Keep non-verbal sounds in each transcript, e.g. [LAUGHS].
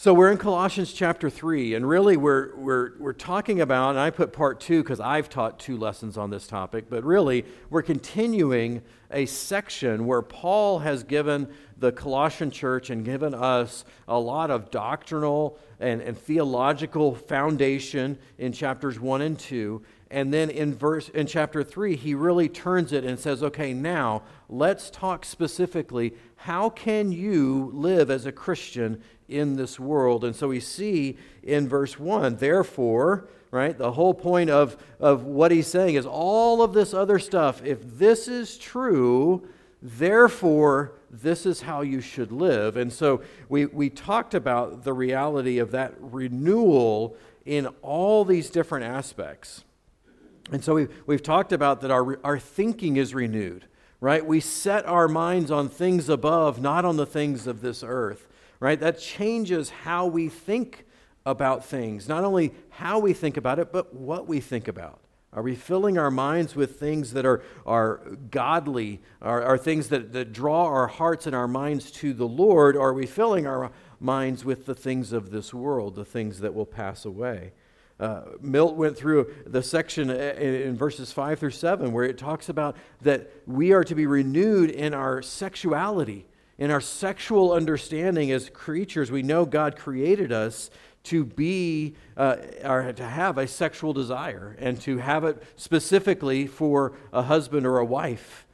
So we're in Colossians chapter 3, and really we're, we're, we're talking about, and I put part two because I've taught two lessons on this topic, but really we're continuing a section where Paul has given the Colossian church and given us a lot of doctrinal and, and theological foundation in chapters 1 and 2. And then in verse in chapter 3, he really turns it and says, okay, now let's talk specifically how can you live as a Christian in this world? And so we see in verse 1, therefore, right, the whole point of, of what he's saying is all of this other stuff, if this is true, therefore, this is how you should live. And so we, we talked about the reality of that renewal in all these different aspects. And so we've, we've talked about that our, our thinking is renewed, right? We set our minds on things above, not on the things of this earth, right? That changes how we think about things. Not only how we think about it, but what we think about. Are we filling our minds with things that are, are godly, are, are things that, that draw our hearts and our minds to the Lord? Or are we filling our minds with the things of this world, the things that will pass away? Uh, Milt went through the section in, in verses 5 through 7 where it talks about that we are to be renewed in our sexuality, in our sexual understanding as creatures. We know God created us to be uh, or to have a sexual desire and to have it specifically for a husband or a wife.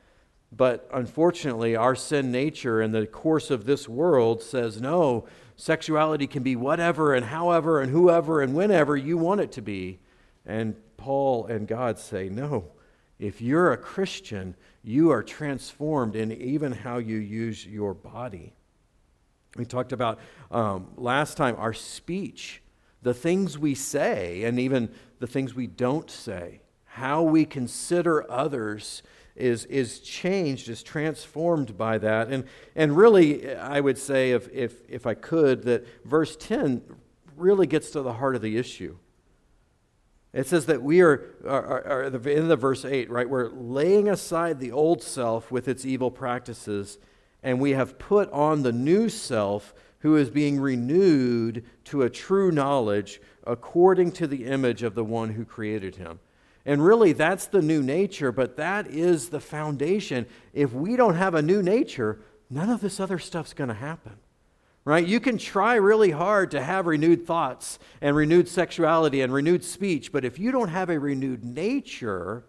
But unfortunately, our sin nature and the course of this world says no, sexuality can be whatever and however and whoever and whenever you want it to be. And Paul and God say, no. If you're a Christian, you are transformed in even how you use your body. We talked about um, last time our speech, the things we say, and even the things we don't say, how we consider others is, is changed, is transformed by that. And, and really, I would say, if, if, if I could, that verse 10 really gets to the heart of the issue. It says that we are, are, are, in the verse 8, right? We're laying aside the old self with its evil practices, and we have put on the new self who is being renewed to a true knowledge according to the image of the one who created him. And really, that's the new nature, but that is the foundation. If we don't have a new nature, none of this other stuff's going to happen. Right? You can try really hard to have renewed thoughts and renewed sexuality and renewed speech, but if you don't have a renewed nature,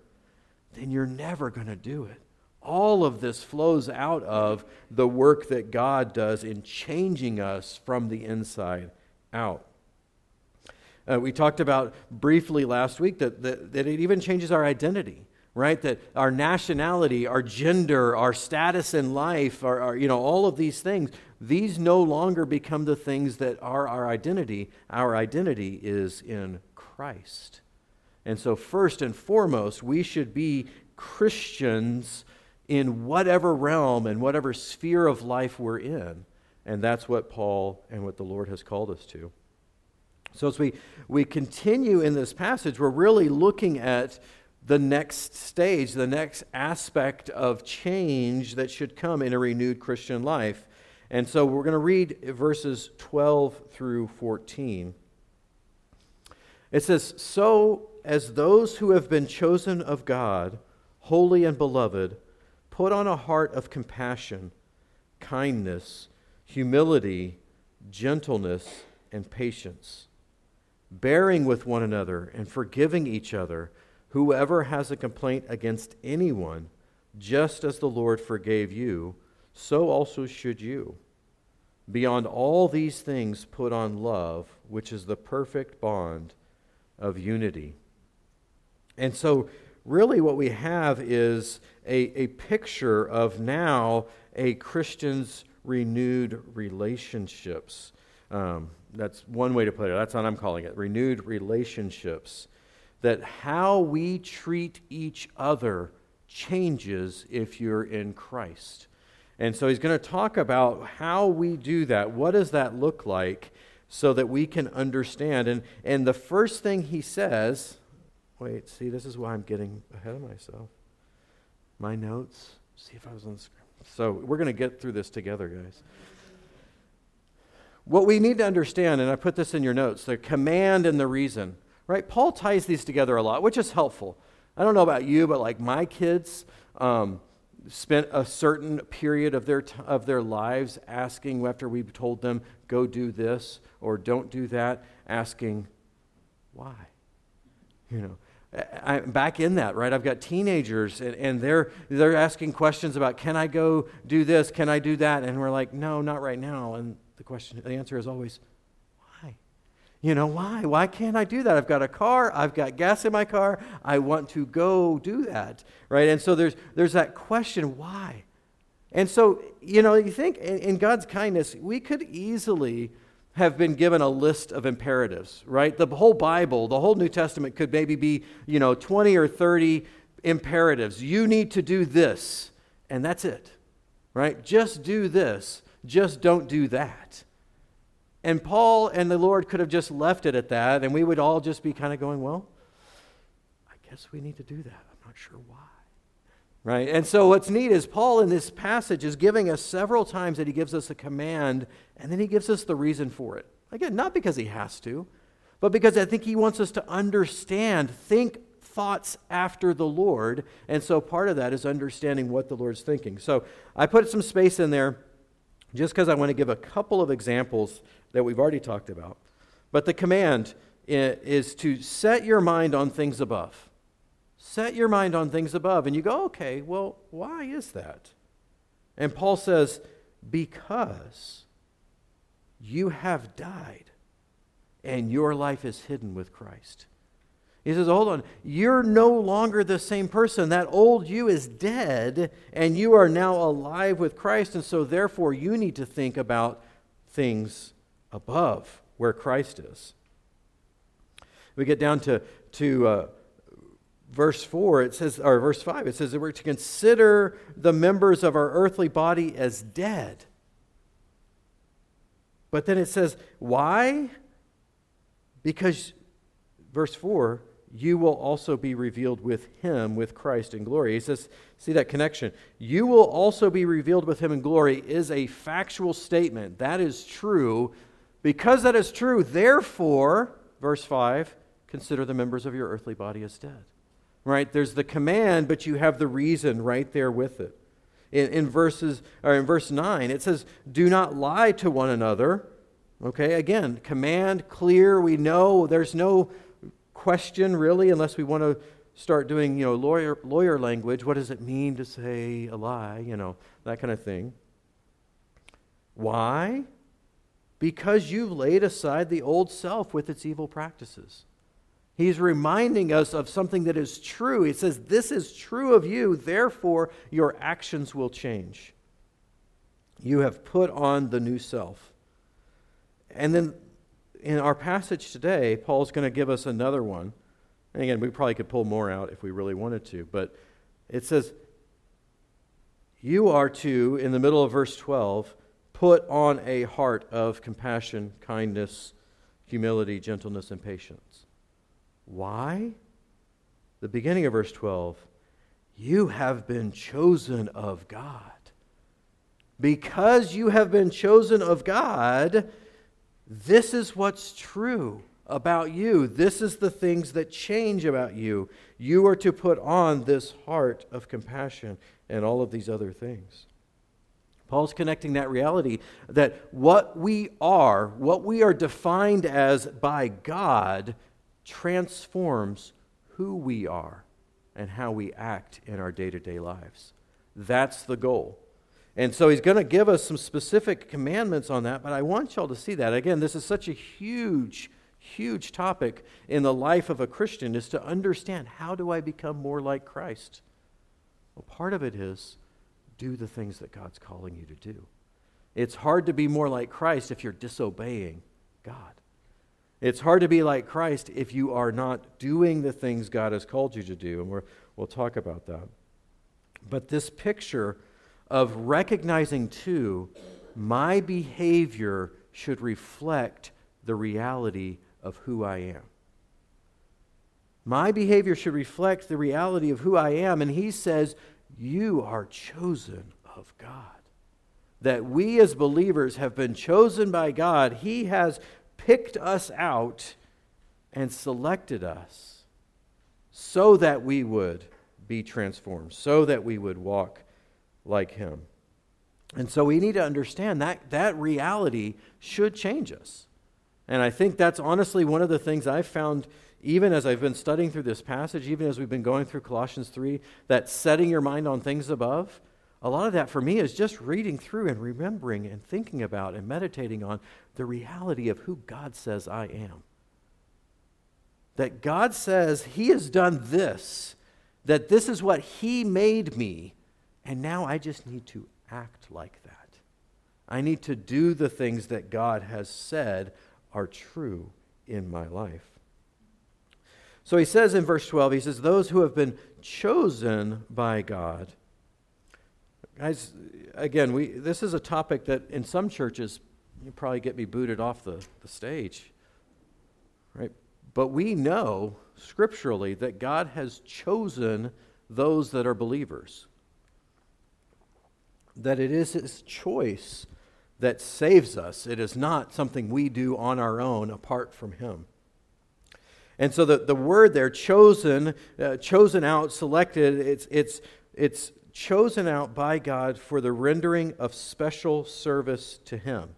then you're never going to do it. All of this flows out of the work that God does in changing us from the inside out. Uh, we talked about briefly last week that, that, that it even changes our identity right? That our nationality our gender our status in life our, our, you know all of these things these no longer become the things that are our identity. Our identity is in christ. And so first and foremost we should be christians in whatever realm and whatever sphere of life we're in. And that's what paul and what the lord has called us to. So, as we, we continue in this passage, we're really looking at the next stage, the next aspect of change that should come in a renewed Christian life. And so, we're going to read verses 12 through 14. It says, So as those who have been chosen of God, holy and beloved, put on a heart of compassion, kindness, humility, gentleness, and patience bearing with one another and forgiving each other, whoever has a complaint against anyone, just as the Lord forgave you, so also should you. Beyond all these things, put on love, which is the perfect bond of unity. And so, really, what we have is a, a picture of now a Christian's renewed relationships. Um, that's one way to put it. That's what I'm calling it renewed relationships. That how we treat each other changes if you're in Christ. And so he's going to talk about how we do that. What does that look like so that we can understand? And, and the first thing he says, wait, see, this is why I'm getting ahead of myself. My notes, see if I was on the screen. So we're going to get through this together, guys. what we need to understand, and I put this in your notes the command and the reason, right? Paul ties these together a lot, which is helpful. I don't know about you, but like my kids um, spent a certain period of their, t- of their lives asking, after we told them, go do this or don't do that, asking, why? You know, I'm back in that, right? I've got teenagers and, and they're, they're asking questions about, can I go do this? Can I do that? And we're like, no, not right now. And the question, the answer is always? You know, why? Why can't I do that? I've got a car. I've got gas in my car. I want to go do that, right? And so there's, there's that question, why? And so, you know, you think in, God's kindness, we could easily have been given a list of imperatives, right? The whole Bible, the whole New Testament could maybe be, you know, 20 or 30 imperatives. You need to do this, and that's it, right? Just do this, just don't do that. And Paul and the Lord could have just left it at that, and we would all just be kind of going, well, I guess we need to do that. I'm not sure why. Right? And so what's neat is Paul in this passage is giving us several times that he gives us a command and then he gives us the reason for it. Again, not because he has to, but because I think he wants us to understand, think thoughts after the Lord. And so part of that is understanding what the Lord's thinking. So I put some space in there just because I want to give a couple of examples that we've already talked about. But the command is to set your mind on things above. Set your mind on things above. And you go, okay, well, why is that? And Paul says, because you have died and your life is hidden with Christ. He says, hold on, you're no longer the same person. That old you is dead and you are now alive with Christ. And so, therefore, you need to think about things above where Christ is. We get down to, to uh, verse 4, it says, or verse 5, it says that we're to consider the members of our earthly body as dead. But then it says, why? Because, verse 4, you will also be revealed with him, with Christ in glory. He says, see that connection. You will also be revealed with him in glory is a factual statement. That is true. Because that is true, therefore, verse 5, consider the members of your earthly body as dead right? There's the command, but you have the reason right there with it. In, in verses or in verse 9, it says, Do not lie to one another. Okay, again, command clear. We know there's no question really, unless we want to start doing, you know, lawyer lawyer language. What does it mean to say a lie? You know, that kind of thing. Why? Because you've laid aside the old self with its evil practices. He's reminding us of something that is true. He says, This is true of you, therefore your actions will change. You have put on the new self. And then in our passage today, Paul's going to give us another one. And again, we probably could pull more out if we really wanted to, but it says, You are to, in the middle of verse 12, put on a heart of compassion, kindness, humility, gentleness, and patience. Why? The beginning of verse 12 You have been chosen of God. Because you have been chosen of God, this is what's true about you. This is the things that change about you. You are to put on this heart of compassion and all of these other things. Paul's connecting that reality that what we are, what we are defined as by God, transforms who we are and how we act in our day to day lives. That's the goal. And so he's going to give us some specific commandments on that, but I want y'all to see that. Again, this is such a huge, huge topic in the life of a Christian is to understand how do I become more like Christ? Well, part of it is do the things that God's calling you to do. It's hard to be more like Christ if you're disobeying God. It's hard to be like Christ if you are not doing the things God has called you to do, and we will talk about that. But this picture of recognizing, too, my behavior should reflect the reality of who I am. My behavior should reflect the reality of who I am. And he says, You are chosen of God. that we as believers have been chosen by God. He has picked us out and selected us so that we would be transformed, so that we would walk like Him. And so we need to understand that that reality should change us. And I think that's honestly one of the things I've found, even as I've been studying through this passage, even as we've been going through Colossians 3, that setting your mind on things above, a lot of that for me is just reading through and remembering and thinking about and meditating on the reality of who God says I am. That God says He has done this, that this is what He made me, and now I just need to act like that. I need to do the things that God has said are true in my life. So he says in verse 12, he says, Those who have been chosen by God. Guys, again, we, this is a topic that in some churches, you probably get me booted off the, the stage. Right? But we know scripturally that God has chosen those that are believers that it is His choice that saves us. It is not something we do on our own apart from Him. And so the, the word there, chosen, uh, chosen out, selected, it's, it's, it's chosen out by God for the rendering of special service to Him.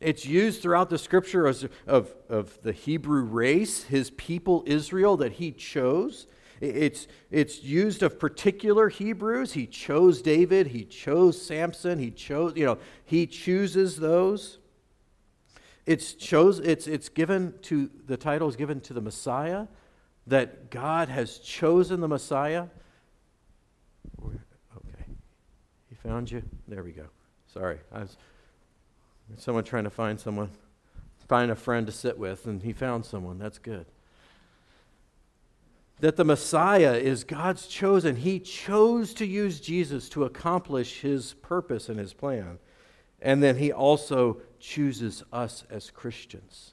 It's used throughout the scripture as, of, of the Hebrew race, His people Israel that He chose. It's, it's used of particular Hebrews. He chose David, he chose Samson, he chose, you know, he chooses those. It's chose it's it's given to the title is given to the Messiah, that God has chosen the Messiah. Okay. He found you? There we go. Sorry. I was someone trying to find someone, find a friend to sit with, and he found someone. That's good that the Messiah is God's chosen. He chose to use Jesus to accomplish his purpose and his plan. And then he also chooses us as Christians.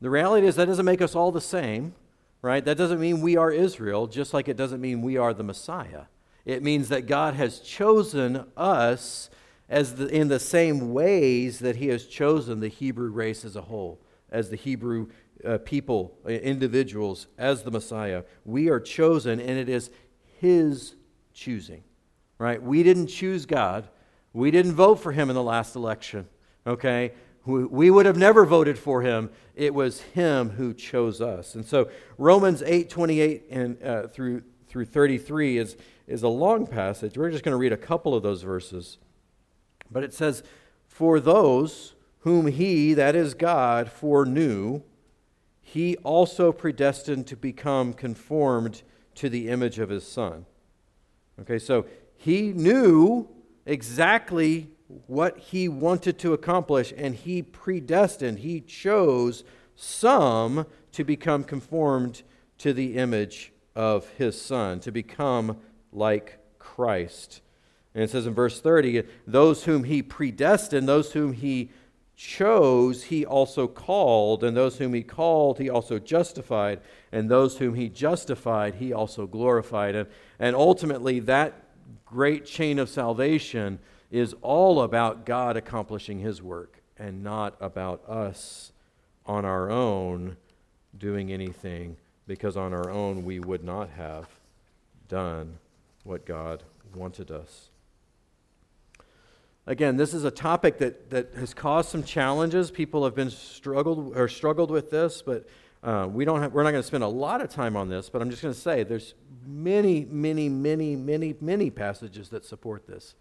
The reality is that doesn't make us all the same, right? That doesn't mean we are Israel, just like it doesn't mean we are the Messiah. It means that God has chosen us as the, in the same ways that he has chosen the Hebrew race as a whole, as the Hebrew uh, people, uh, individuals, as the Messiah. We are chosen, and it is His choosing, right? We didn't choose God. We didn't vote for Him in the last election, okay? We would have never voted for Him. It was Him who chose us. And so Romans 8 28 and, uh, through, through 33 is, is a long passage. We're just going to read a couple of those verses. But it says, For those whom He, that is God, foreknew, he also predestined to become conformed to the image of his son. Okay, so he knew exactly what he wanted to accomplish, and he predestined, he chose some to become conformed to the image of his son, to become like Christ. And it says in verse 30, those whom he predestined, those whom he chose, he also called, and those whom he called, he also justified, and those whom he justified, he also glorified. And, and ultimately, that great chain of salvation is all about God accomplishing his work and not about us on our own doing anything, because on our own we would not have done what God wanted us. Again, this is a topic that, that has caused some challenges. People have been struggled or struggled with this, but uh, we don't have, we're not going to spend a lot of time on this. But I'm just going to say there's many, many, many, many, many passages that support this.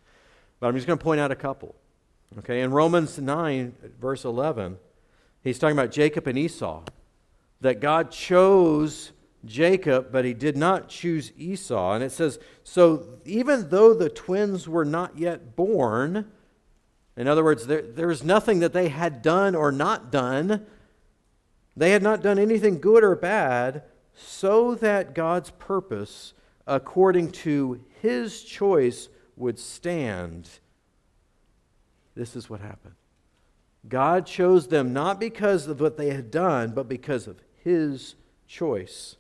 But I'm just going to point out a couple. Okay, in Romans 9, verse 11, he's talking about Jacob and Esau. That God chose Jacob, but he did not choose Esau. And it says, So even though the twins were not yet born, in other words, there, there was nothing that they had done or not done. They had not done anything good or bad, so that God's purpose, according to his choice, would stand. This is what happened. God chose them not because of what they had done, but because of his choice.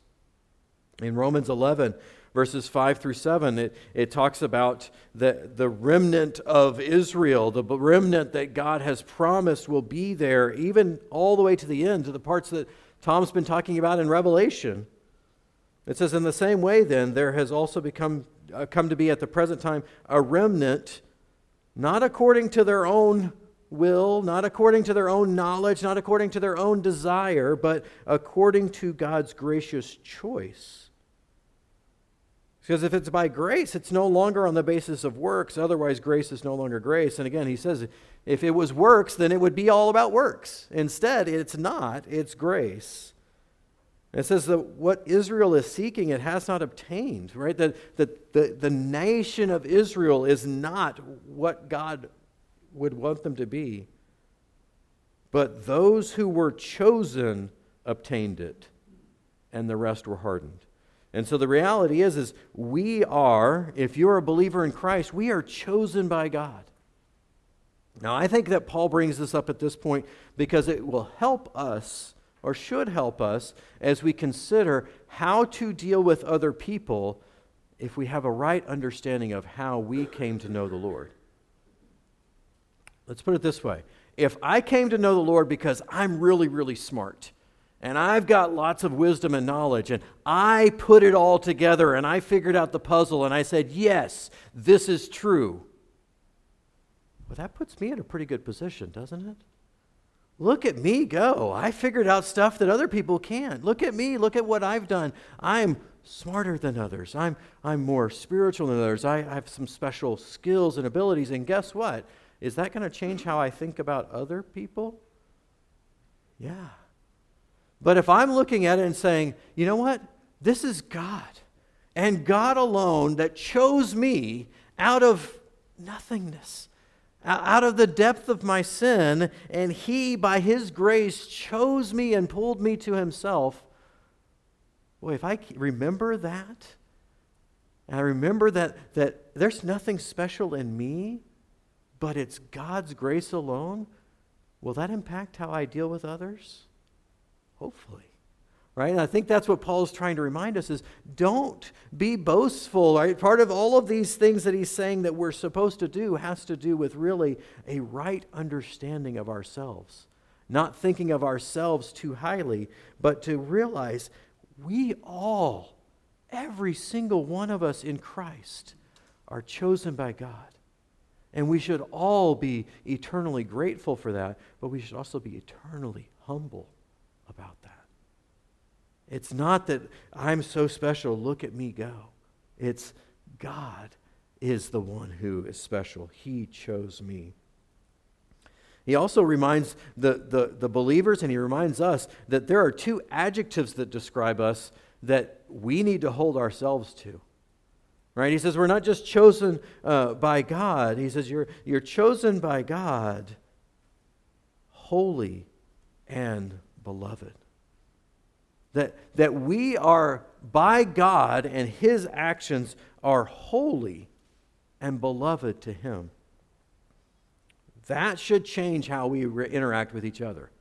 In Romans 11, Verses 5 through 7, it, it talks about the, the remnant of Israel, the remnant that God has promised will be there, even all the way to the end, to the parts that Tom's been talking about in Revelation. It says, In the same way, then, there has also become, uh, come to be at the present time a remnant, not according to their own will, not according to their own knowledge, not according to their own desire, but according to God's gracious choice. Because if it's by grace, it's no longer on the basis of works. Otherwise, grace is no longer grace. And again, he says if it was works, then it would be all about works. Instead, it's not, it's grace. It says that what Israel is seeking, it has not obtained, right? That, that the, the nation of Israel is not what God would want them to be. But those who were chosen obtained it, and the rest were hardened. And so the reality is, is we are, if you're a believer in Christ, we are chosen by God. Now, I think that Paul brings this up at this point because it will help us, or should help us, as we consider how to deal with other people if we have a right understanding of how we came to know the Lord. Let's put it this way if I came to know the Lord because I'm really, really smart, and I've got lots of wisdom and knowledge, and I put it all together and I figured out the puzzle and I said, Yes, this is true. Well, that puts me in a pretty good position, doesn't it? Look at me go. I figured out stuff that other people can't. Look at me. Look at what I've done. I'm smarter than others. I'm, I'm more spiritual than others. I have some special skills and abilities. And guess what? Is that going to change how I think about other people? Yeah. But if I'm looking at it and saying, you know what? This is God and God alone that chose me out of nothingness, out of the depth of my sin, and He, by His grace, chose me and pulled me to Himself. Boy, if I remember that, and I remember that, that there's nothing special in me, but it's God's grace alone, will that impact how I deal with others? Hopefully. Right? And I think that's what Paul's trying to remind us is don't be boastful. Right? Part of all of these things that he's saying that we're supposed to do has to do with really a right understanding of ourselves. Not thinking of ourselves too highly, but to realize we all, every single one of us in Christ, are chosen by God. And we should all be eternally grateful for that, but we should also be eternally humble about that. It's not that I'm so special, look at me go. It's God is the one who is special. He chose me. He also reminds the, the, the believers and he reminds us that there are two adjectives that describe us that we need to hold ourselves to. Right? He says we're not just chosen uh, by God. He says you're, you're chosen by God, holy and beloved. That, that we are by God and His actions are holy and beloved to Him. That should change how we re- interact with each other,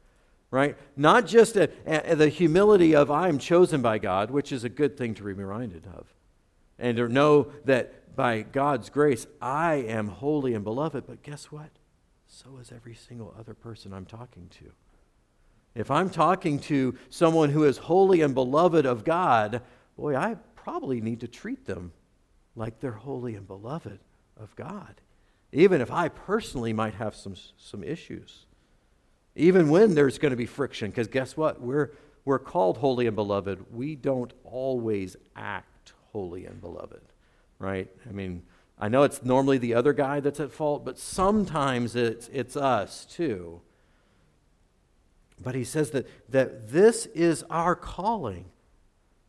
right? Not just a, a, the humility of I'm chosen by God, which is a good thing to be reminded of, and to know that by God's grace, I am holy and beloved. But guess what? So is every single other person I'm talking to. If I'm talking to someone who is holy and beloved of God, boy, I probably need to treat them like they're holy and beloved of God, even if I personally might have some, some issues. Even when there's going to be friction, because guess what? We're, we're called holy and beloved. We don't always act holy and beloved, right? I mean, I know it's normally the other guy that's at fault, but sometimes it's, it's us too. But he says that, that this is our calling.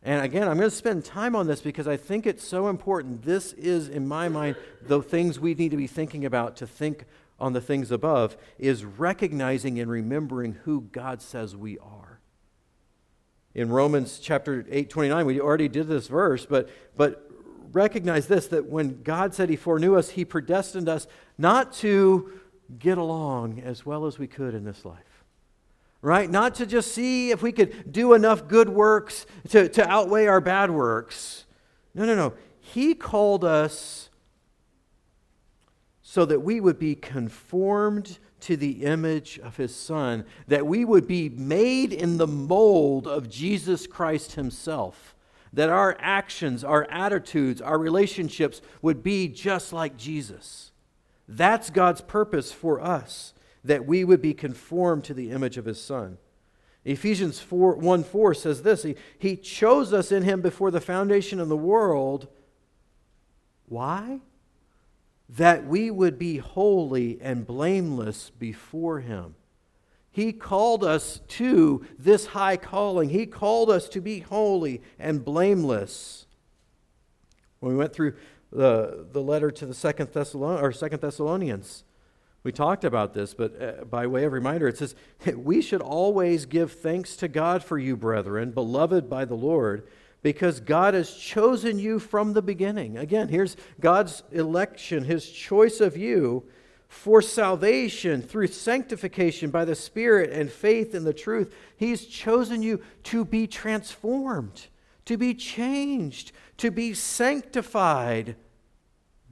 And again, I'm going to spend time on this because I think it's so important. This is, in my mind, the things we need to be thinking about to think on the things above is recognizing and remembering who God says we are in Romans chapter 8, 29. We already did this verse, but, but recognize this that when God said He foreknew us, He predestined us not to get along as well as we could in this life. Right? Not to just see if we could do enough good works to, to outweigh our bad works. No, no, no. He called us so that we would be conformed to the image of his Son, that we would be made in the mold of Jesus Christ himself, that our actions, our attitudes, our relationships would be just like Jesus. That's God's purpose for us, that we would be conformed to the image of his Son. Ephesians 4, 1 4 says this he, he chose us in him before the foundation of the world. Why? That we would be holy and blameless before him. He called us to this high calling. He called us to be holy and blameless. When we went through the, the letter to the Second, Thessalon- or Second Thessalonians, we talked about this, but uh, by way of reminder, it says, [LAUGHS] We should always give thanks to God for you, brethren, beloved by the Lord, because God has chosen you from the beginning. Again, here's God's election, his choice of you for salvation through sanctification by the Spirit and faith in the truth. He's chosen you to be transformed, to be changed, to be sanctified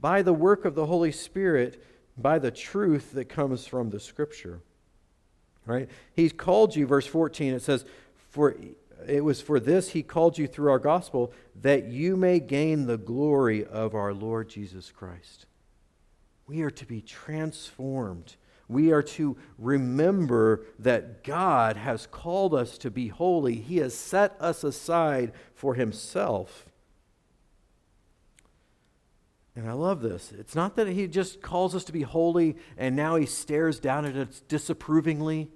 by the work of the Holy Spirit by the truth that comes from the scripture. Right? He's called you, verse 14, it says, For it was for this he called you through our gospel, that you may gain the glory of our Lord Jesus Christ. We are to be transformed. We are to remember that God has called us to be holy. He has set us aside for himself. And I love this. It's not that he just calls us to be holy and now he stares down at us disapprovingly.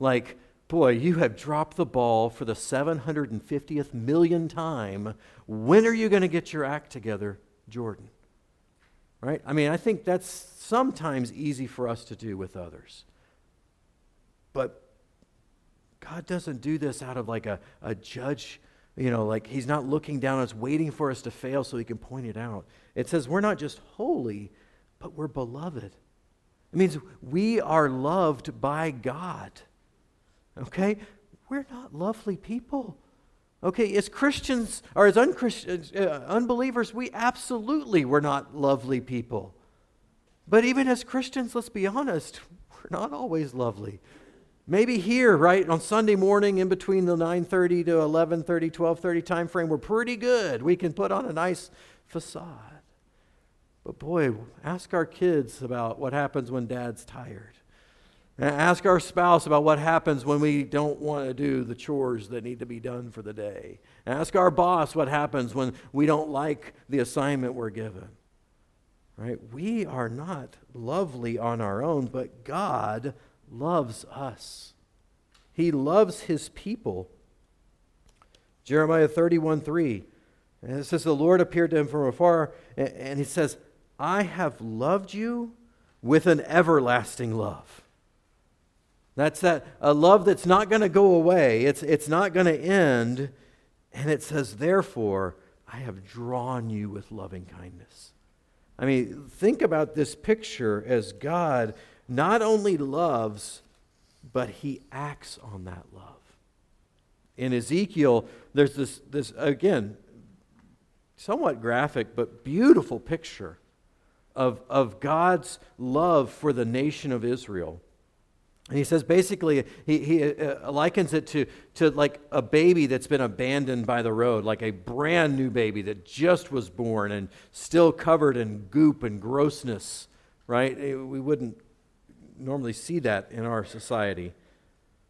Like, boy, you have dropped the ball for the 750th million time. When are you going to get your act together, Jordan? Right? I mean, I think that's sometimes easy for us to do with others. But God doesn't do this out of like a, a judge, you know, like he's not looking down on us, waiting for us to fail so he can point it out. It says we're not just holy, but we're beloved. It means we are loved by God. Okay? We're not lovely people. Okay, as Christians or as uh, unbelievers, we absolutely were not lovely people. But even as Christians, let's be honest, we're not always lovely. Maybe here, right, on Sunday morning in between the 9:30 to 11:30, 12:30 time frame, we're pretty good. We can put on a nice facade. But boy, ask our kids about what happens when dad's tired. And Ask our spouse about what happens when we don't want to do the chores that need to be done for the day. And Ask our boss what happens when we don't like the assignment we're given. Right? We are not lovely on our own, but God loves us. He loves his people. Jeremiah 31 3. And it says, The Lord appeared to him from afar, and he says, I have loved you with an everlasting love. That's that a love that's not going to go away. It's, it's not going to end. And it says, therefore, I have drawn you with loving kindness. I mean, think about this picture as God not only loves, but he acts on that love. In Ezekiel, there's this, this again, somewhat graphic, but beautiful picture of, of God's love for the nation of Israel. And he says basically, he, he uh, likens it to, to like a baby that's been abandoned by the road, like a brand new baby that just was born and still covered in goop and grossness, right? Eh, we wouldn't normally see that in our society.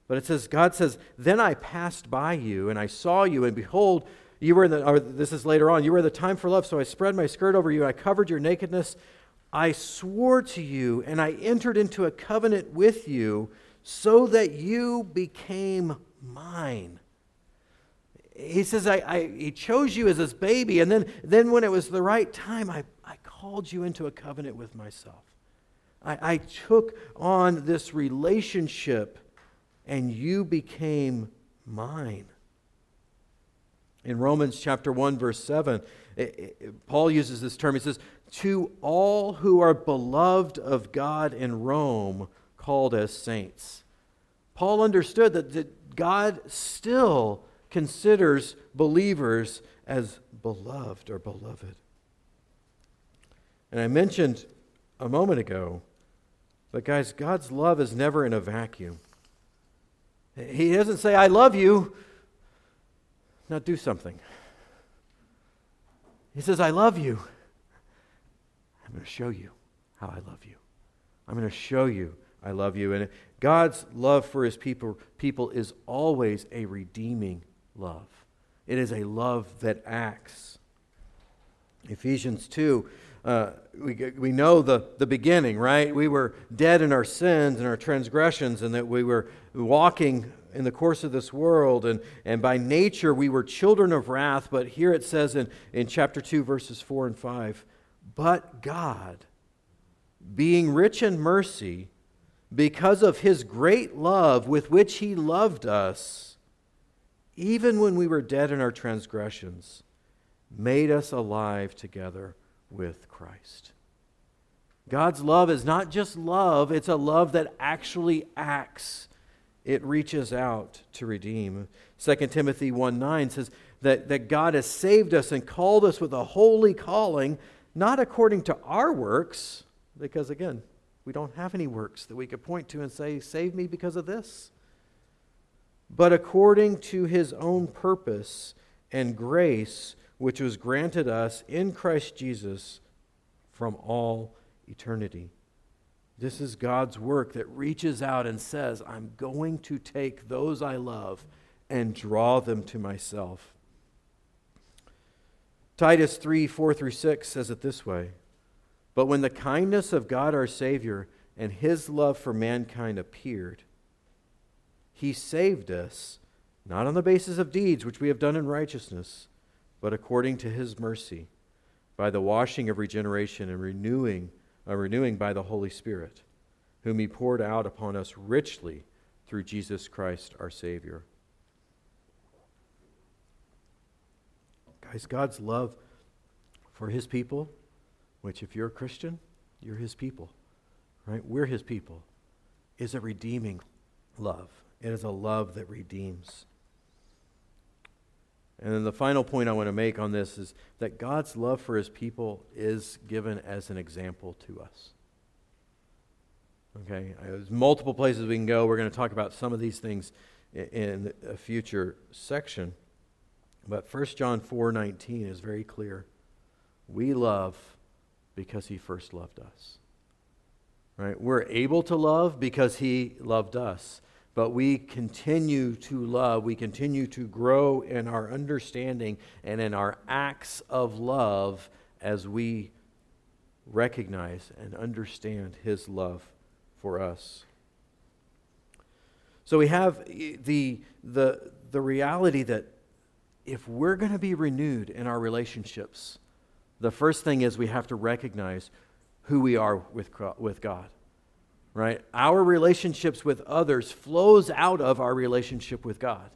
But it says, God says, Then I passed by you, and I saw you, and behold, you were the, or this is later on, you were the time for love, so I spread my skirt over you, I covered your nakedness. I swore to you, and I entered into a covenant with you, so that you became mine. He says, I, I, He chose you as his baby, and then, then when it was the right time, I, I called you into a covenant with myself. I, I took on this relationship, and you became mine. In Romans chapter 1, verse 7, it, it, Paul uses this term. He says, To all who are beloved of God in Rome, called as saints. Paul understood that, that God still considers believers as beloved or beloved. And I mentioned a moment ago, but guys, God's love is never in a vacuum. He doesn't say, I love you. Now do something. He says, I love you. I'm going to show you how I love you. I'm going to show you I love you. And God's love for his people, people is always a redeeming love, it is a love that acts. Ephesians 2 uh, we, we know the, the beginning, right? We were dead in our sins and our transgressions, and that we were walking in the course of this world, and, and by nature we were children of wrath. But here it says in, in chapter 2, verses 4 and 5 But God, being rich in mercy, because of his great love with which he loved us, even when we were dead in our transgressions, made us alive together with Christ. God's love is not just love, it's a love that actually acts. It reaches out to redeem. 2 Timothy 1 9 says that, that God has saved us and called us with a holy calling, not according to our works, because again, we don't have any works that we could point to and say, Save me because of this. But according to his own purpose and grace, which was granted us in Christ Jesus from all eternity. This is God's work that reaches out and says, I'm going to take those I love and draw them to myself. Titus 3 4 through 6 says it this way But when the kindness of God our Savior and his love for mankind appeared, he saved us, not on the basis of deeds which we have done in righteousness but according to his mercy, by the washing of regeneration and renewing, uh, renewing by the Holy Spirit, whom he poured out upon us richly through Jesus Christ our Savior. Guys, God's love for his people, which if you're a Christian, you're his people, right? We're his people, is a redeeming love. It is a love that redeems. And then the final point I want to make on this is that God's love for his people is given as an example to us. Okay, uh, there's multiple places we can go. We're going to talk about some of these things in a future section. But 1 John 4:19 is very clear. We love because he first loved us. Right? We're able to love because he loved us but we continue to love. We continue to grow in our understanding and in our acts of love as we recognize and understand His love for us. So we have the, the, the reality that if we're going to be renewed in our relationships, the first thing is we have to recognize who we are with, with God right? Our relationships with others flows out of our relationship with God.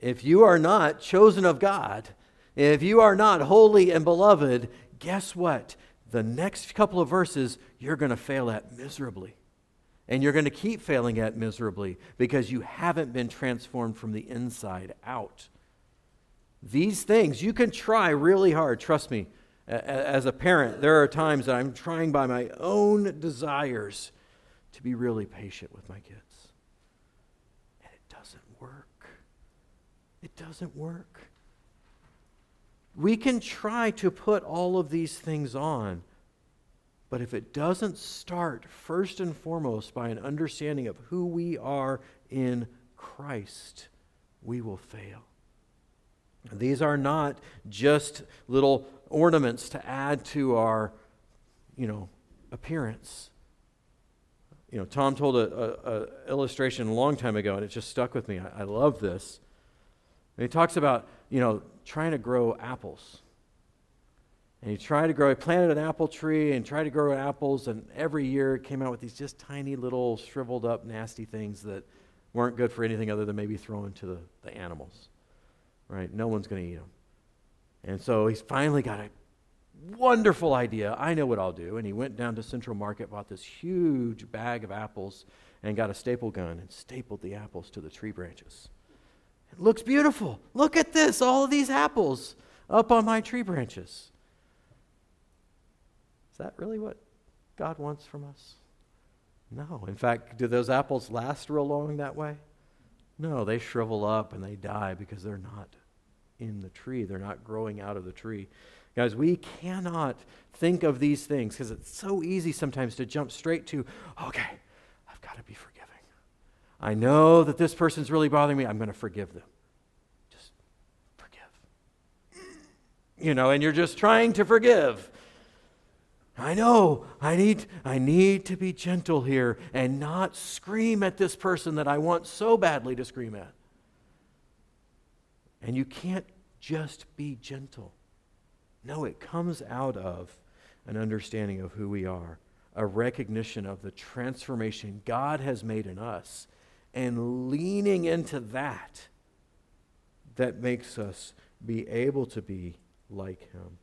If you are not chosen of God, if you are not holy and beloved, guess what? The next couple of verses you're going to fail at miserably. And you're going to keep failing at miserably because you haven't been transformed from the inside out. These things, you can try really hard. Trust me, as a parent, there are times that I'm trying by my own desires to be really patient with my kids. And it doesn't work. It doesn't work. We can try to put all of these things on, but if it doesn't start first and foremost by an understanding of who we are in Christ, we will fail. These are not just little ornaments to add to our, you know, appearance you know, Tom told a, illustration a long time ago, and it just stuck with me. I, I love this. And he talks about, you know, trying to grow apples. And he tried to grow, he planted an apple tree and tried to grow apples, and every year it came out with these just tiny little shriveled up, nasty things that weren't good for anything other than maybe throwing to the, the animals. Right? No one's going to eat them. And so he's finally got a wonderful idea. I know what I'll do. And he went down to Central Market, bought this huge bag of apples, and got a staple gun and stapled the apples to the tree branches. It looks beautiful. Look at this, all of these apples up on my tree branches. Is that really what God wants from us? No. In fact, do those apples last real long that way? No, they shrivel up and they die because they're not in the tree. They're not growing out of the tree. Guys, we cannot think of these things because it's so easy sometimes to jump straight to, okay, I've got to be forgiving. I know that this person's really bothering me. I'm going to forgive them. Just forgive. You know, and you're just trying to forgive. I know I need, I need to be gentle here and not scream at this person that I want so badly to scream at. And you can't just be gentle. No, it comes out of an understanding of who we are, a recognition of the transformation God has made in us, and leaning into that that makes us be able to be like Him.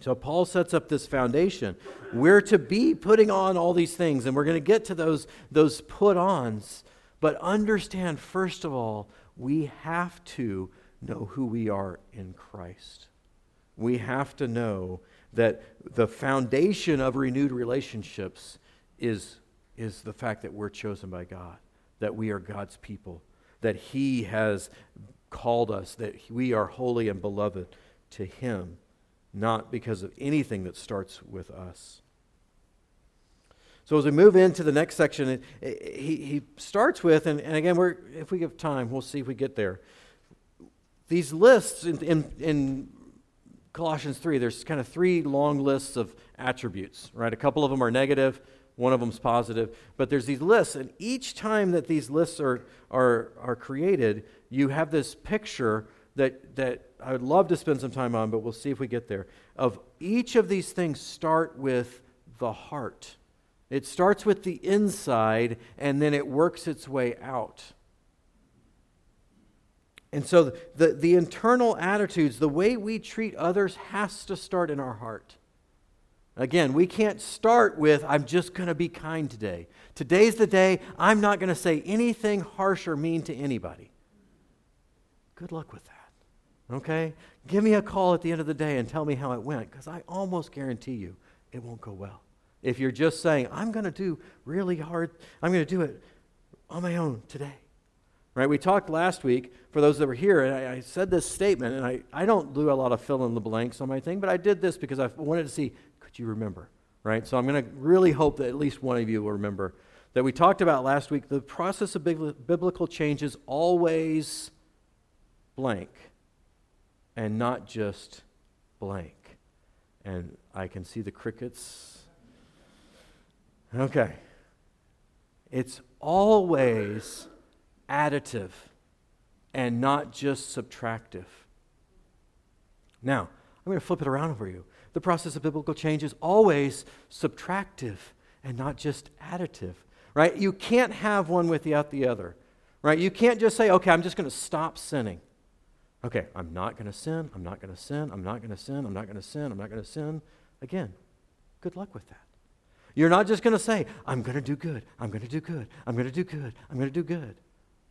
So Paul sets up this foundation. We're to be putting on all these things, and we're going to get to those, those put ons. But understand, first of all, we have to know who we are in Christ. We have to know that the foundation of renewed relationships is, is the fact that we're chosen by God, that we are God's people, that He has called us, that we are holy and beloved to Him, not because of anything that starts with us. So as we move into the next section, he, he starts with, and, and again, we're, if we have time, we'll see if we get there. These lists in, in, in Colossians 3, there's kind of three long lists of attributes, right? A couple of them are negative, one of them's positive, but there's these lists, and each time that these lists are, are, are created, you have this picture that, that I would love to spend some time on, but we'll see if we get there. Of each of these things start with the heart. It starts with the inside, and then it works its way out. And so the, the internal attitudes, the way we treat others, has to start in our heart. Again, we can't start with, I'm just going to be kind today. Today's the day I'm not going to say anything harsh or mean to anybody. Good luck with that. Okay? Give me a call at the end of the day and tell me how it went, because I almost guarantee you it won't go well. If you're just saying, I'm going to do really hard, I'm going to do it on my own today. Right? We talked last week, for those that were here, and I, I said this statement, and I, I don't do a lot of fill in the blanks on my thing, but I did this because I wanted to see, could you remember? Right? So I'm going to really hope that at least one of you will remember that we talked about last week the process of biblical change is always blank and not just blank. And I can see the crickets. Okay. It's always additive and not just subtractive. Now, I'm going to flip it around for you. The process of biblical change is always subtractive and not just additive, right? You can't have one without the other, right? You can't just say, okay, I'm just going to stop sinning. Okay, I'm not going to sin, I'm not going to sin, I'm not going to sin, I'm not going to sin, I'm not going to sin. Again, good luck with that. You're not just going to say, I'm going to do good, I'm going to do good, I'm going to do good, I'm going to do good.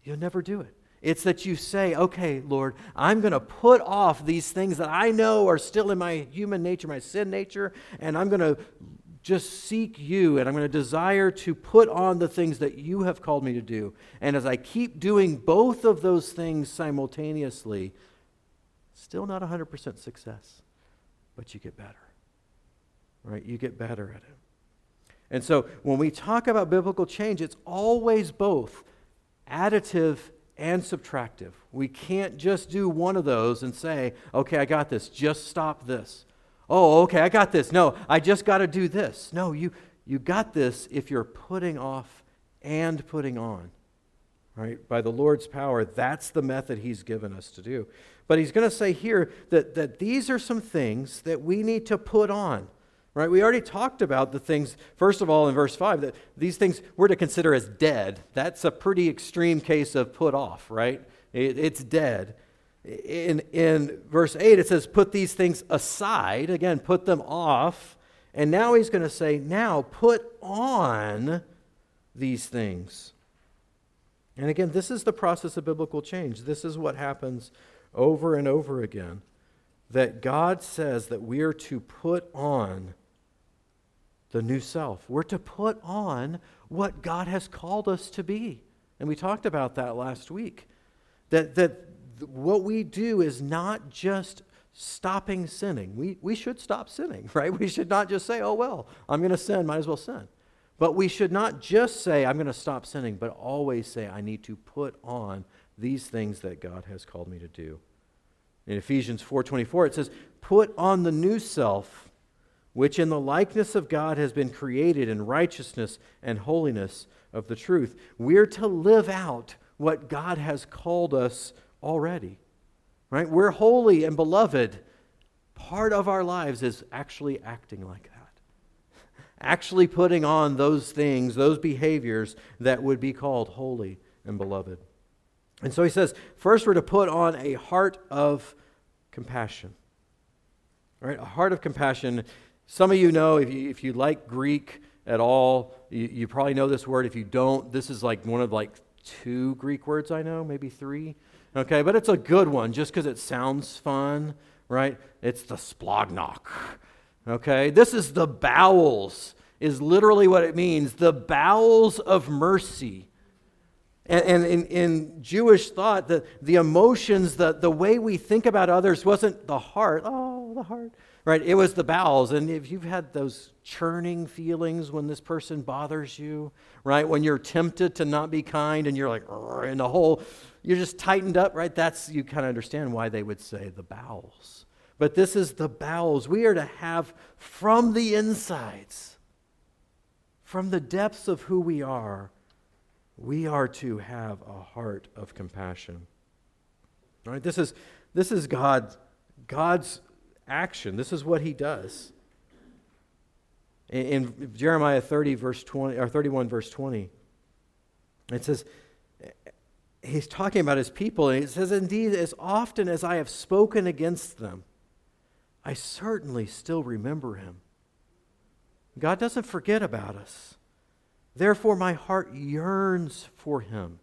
You'll never do it. It's that you say, okay, Lord, I'm going to put off these things that I know are still in my human nature, my sin nature, and I'm going to just seek you and I'm going to desire to put on the things that you have called me to do. And as I keep doing both of those things simultaneously, still not 100% success, but you get better. Right? You get better at it. And so when we talk about biblical change, it's always both additive and subtractive. We can't just do one of those and say, okay, I got this, just stop this. Oh, okay, I got this. No, I just got to do this. No, you, you got this if you're putting off and putting on. Right? By the Lord's power, that's the method He's given us to do. But He's going to say here that, that these are some things that we need to put on. Right? We already talked about the things, first of all, in verse 5, that these things we're to consider as dead. That's a pretty extreme case of put off, right? It, it's dead. In, in verse 8, it says, put these things aside. Again, put them off. And now he's going to say, now put on these things. And again, this is the process of biblical change. This is what happens over and over again. That God says that we are to put on the new self. We're to put on what God has called us to be. And we talked about that last week. That, that what we do is not just stopping sinning. We, we should stop sinning, [LAUGHS] right? We should not just say, oh, well, I'm going to sin, might as well sin. But we should not just say, I'm going to stop sinning, but always say, I need to put on these things that God has called me to do. In Ephesians 4:24 it says, "Put on the new self, which in the likeness of God has been created in righteousness and holiness of the truth." We're to live out what God has called us already. Right? We're holy and beloved. Part of our lives is actually acting like that [LAUGHS] actually putting on those things, those behaviors that would be called holy and beloved. And so he says, first we're to put on a heart of compassion. Right, a heart of compassion. Some of you know, if you, if you like Greek at all, you, you probably know this word. If you don't, this is like one of like two Greek words I know, maybe three. Okay, but it's a good one just because it sounds fun, right? It's the splanchna. Okay? This is the bowels, is literally what it means the bowels of mercy. And, and in, in, Jewish thought, the, the emotions, the, the way we think about others wasn't the heart. Oh, the heart. Right? It was the bowels. And if you've had those churning feelings when this person bothers you, right? When you're tempted to not be kind and you're like, in the hole, you're just tightened up, right? That's, you kind of understand why they would say the bowels. But this is the bowels. We are to have from the insides, from the depths of who we are, we are to have a heart of compassion. Right, this is, this is God, God's action. This is what he does. In, in Jeremiah 30, verse 20, or 31, verse 20, it says, he's talking about his people, and he says, Indeed, as often as I have spoken against them, I certainly still remember him. God doesn't forget about us. Therefore, my heart yearns for him.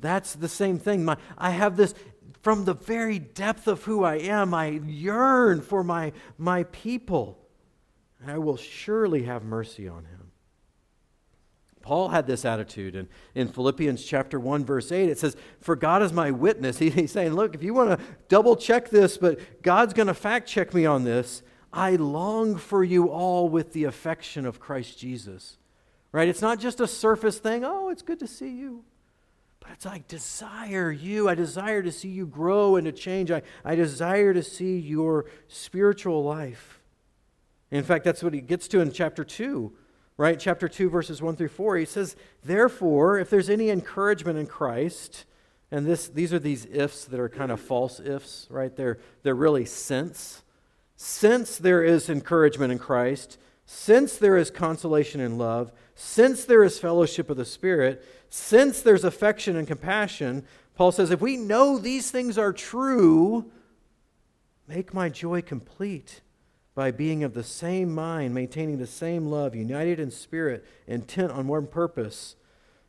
That's the same thing. My, I have this from the very depth of who I am, I yearn for my, my people. And I will surely have mercy on him. Paul had this attitude. And in Philippians chapter 1, verse 8, it says, For God is my witness. [LAUGHS] He, he's saying, Look, if you want to double check this, but God's going to fact check me on this, I long for you all with the affection of Christ Jesus. Right? It's not just a surface thing. Oh, it's good to see you. But it's like, desire you. I desire to see you grow and to change. I, I desire to see your spiritual life. In fact, that's what he gets to in chapter 2 right? Chapter 2, verses 1 through 4, he says, Therefore, if there's any encouragement in Christ, and this, these are these ifs that are kind of false ifs, right? They're, they're really since. Since there is encouragement in Christ, since there is consolation in love, since there is fellowship of the Spirit, since there's affection and compassion, Paul says, if we know these things are true, make my joy complete by being of the same mind, maintaining the same love, united in spirit, intent on one purpose.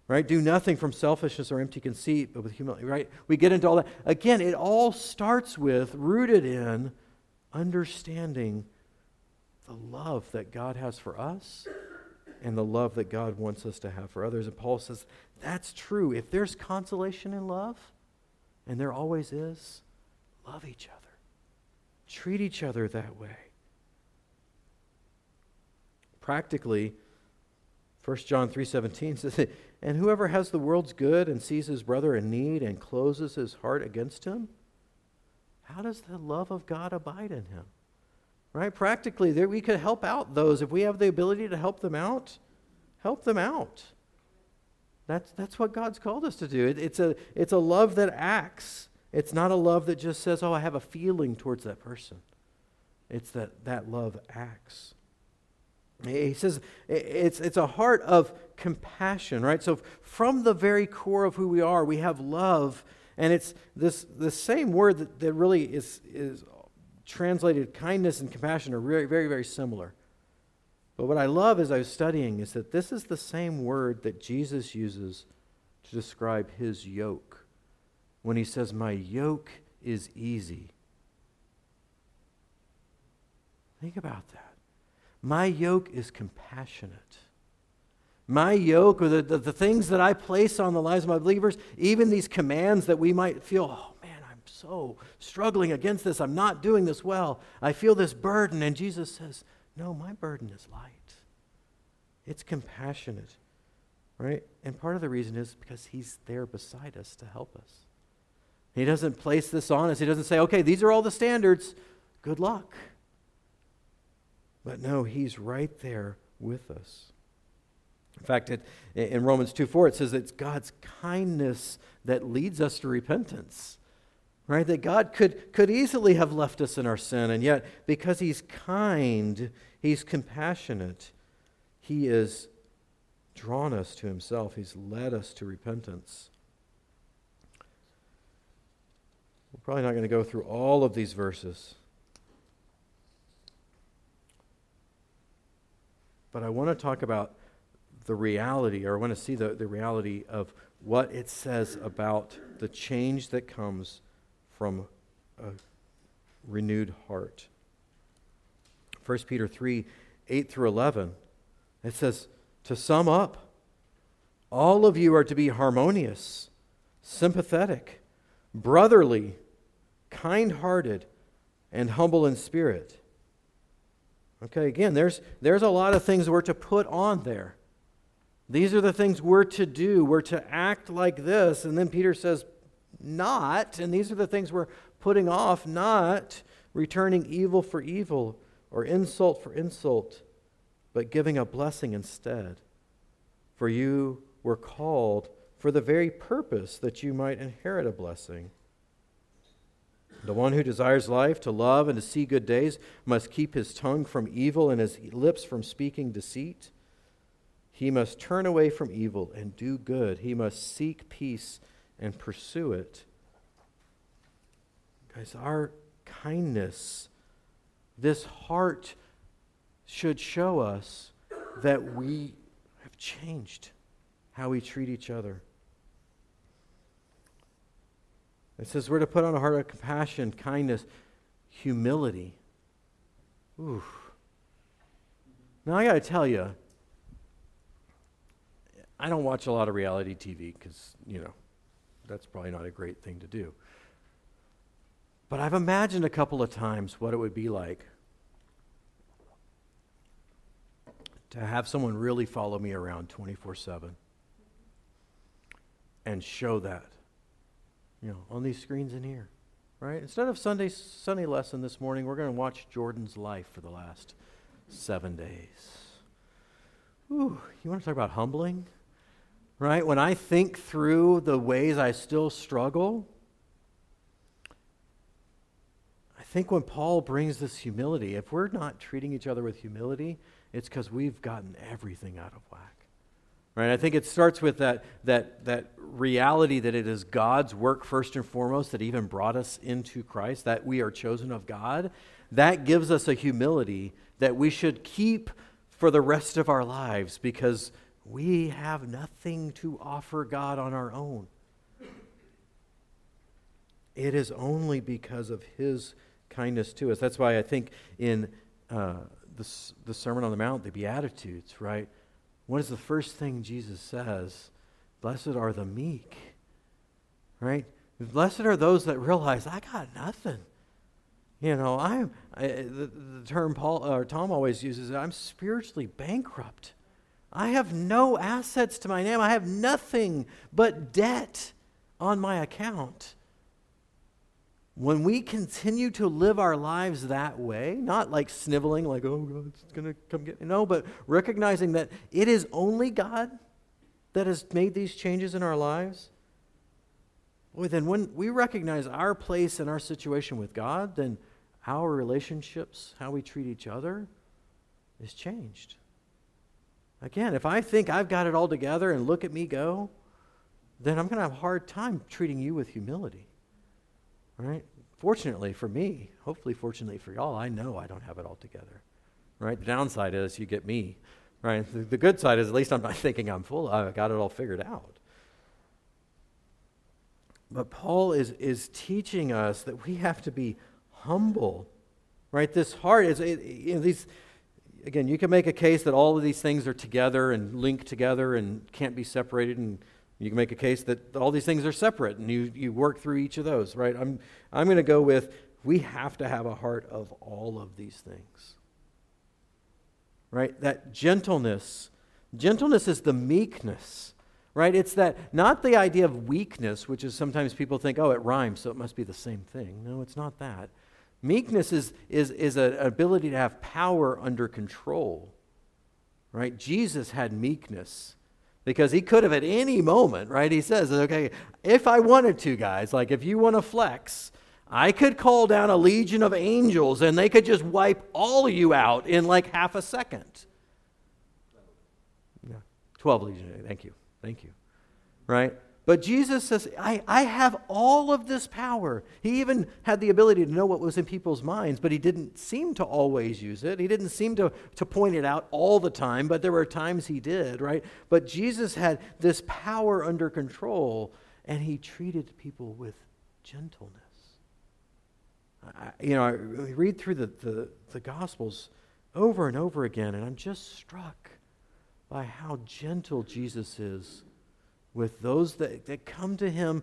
Right? Do nothing from selfishness or empty conceit, but with humility. Right? We get into all that. Again, it all starts with, rooted in, understanding the love that God has for us and the love that God wants us to have for others. And Paul says that's true. If there's consolation in love, and there always is, love each other. Treat each other that way. Practically, 1 John 3:17 says, [LAUGHS] "And whoever has the world's good and sees his brother in need and closes his heart against him, how does the love of God abide in him?" Right? Practically, there we could help out those if we have the ability to help them out, help them out. That's, that's what God's called us to do. It, it's, a, it's a love that acts. It's not a love that just says, oh, I have a feeling towards that person. It's that that love acts. He says it's, it's a heart of compassion, right? So, from the very core of who we are, we have love. And it's this the same word that, that really is, is translated kindness and compassion are very, very, very similar. But what I love as I was studying is that this is the same word that Jesus uses to describe his yoke when he says, My yoke is easy. Think about that. My yoke is compassionate. My yoke, or the, the, the, things that I place on the lives of my believers, even these commands that we might feel, oh so struggling against this. I'm not doing this well. I feel this burden. And Jesus says, No, my burden is light. It's compassionate, right? And part of the reason is because He's there beside us to help us. He doesn't place this on us. He doesn't say, okay, these are all the standards. Good luck. But no, He's right there with us. In fact, it, in Romans 2 4, it says it's God's kindness that leads us to repentance. Right? That God could, could easily have left us in our sin, and yet, because He's kind, He's compassionate, He has drawn us to Himself, He's led us to repentance. We're probably not going to go through all of these verses. But I want to talk about the reality, or I want to see the, the reality of what it says about the change that comes from a renewed heart. 1 Peter 3 8 through 11, it says, To sum up, all of you are to be harmonious, sympathetic, brotherly, kind hearted, and humble in spirit. Okay, again, there's, there's a lot of things we're to put on there. These are the things we're to do. We're to act like this. And then Peter says, not. And these are the things we're putting off, not returning evil for evil or insult for insult, but giving a blessing instead. For you were called for the very purpose that you might inherit a blessing. The one who desires life, to love, and to see good days must keep his tongue from evil and his lips from speaking deceit. He must turn away from evil and do good. He must seek peace and pursue it. Guys, our kindness, this heart should show us that we have changed how we treat each other. It says we're to put on a heart of compassion, kindness, humility. Ooh. Now I got to tell you, I don't watch a lot of reality TV because, you know, that's probably not a great thing to do. But I've imagined a couple of times what it would be like to have someone really follow me around 24 7 and show that, you know, on these screens in here, right? Instead of Sunday, Sunday lesson this morning, we're going to watch Jordan's life for the last seven days. Ooh, you want to talk about humbling? Right? When I think through the ways I still struggle, I think when Paul brings this humility, if we're not treating each other with humility, it's because we've gotten everything out of whack. Right? I think it starts with that, that, that reality that it is God's work first and foremost that even brought us into Christ, that we are chosen of God. That gives us a humility that we should keep for the rest of our lives because we have nothing to offer God on our own. It is only because of His kindness to us. That's why I think in uh, the, the Sermon on the Mount, the Beatitudes, right? What is the first thing Jesus says? Blessed are the meek, right? Blessed are those that realize, I got nothing. You know, I'm I, the, the term Paul or Tom always uses. I'm spiritually bankrupt. I have no assets to my name. I have nothing but debt on my account. When we continue to live our lives that way, not like sniveling, like, oh, God's going to come get me. No, but recognizing that it is only God that has made these changes in our lives. Boy, then when we recognize our place and our situation with God, then our relationships, how we treat each other, is changed. Again, if I think I've got it all together and look at me go, then I'm going to have a hard time treating you with humility. Right? Fortunately for me, hopefully fortunately for y'all, I know I don't have it all together. Right? The downside is you get me. Right? The, the good side is at least I'm not [LAUGHS] thinking I'm full. I've got it all figured out. but Paul is, is teaching us that we have to be humble, right? This heart is, you know, these, again, you can make a case that all of these things are together and linked together and can't be separated, and you can make a case that all these things are separate, and you, you work through each of those, right? I'm, I'm going to go with we have to have a heart of all of these things, right? That gentleness, gentleness is the meekness right? It's that, not the idea of weakness, which is sometimes people think, oh, it rhymes, so it must be the same thing. No, it's not that. Meekness is, is, is an ability to have power under control, right? Jesus had meekness because he could have at any moment, right? He says, okay, if I wanted to, guys, like if you want to flex, I could call down a legion of angels and they could just wipe all of you out in like half a second. Yeah, 12 legion, thank you. Thank you. Right? But Jesus says, I, I have all of this power. He even had the ability to know what was in people's minds, but he didn't seem to always use it. He didn't seem to, to point it out all the time, but there were times he did, right? But Jesus had this power under control, and he treated people with gentleness. I, you know, I read through the, the, the Gospels over and over again, and I'm just struck by how gentle Jesus is with those that, that come to him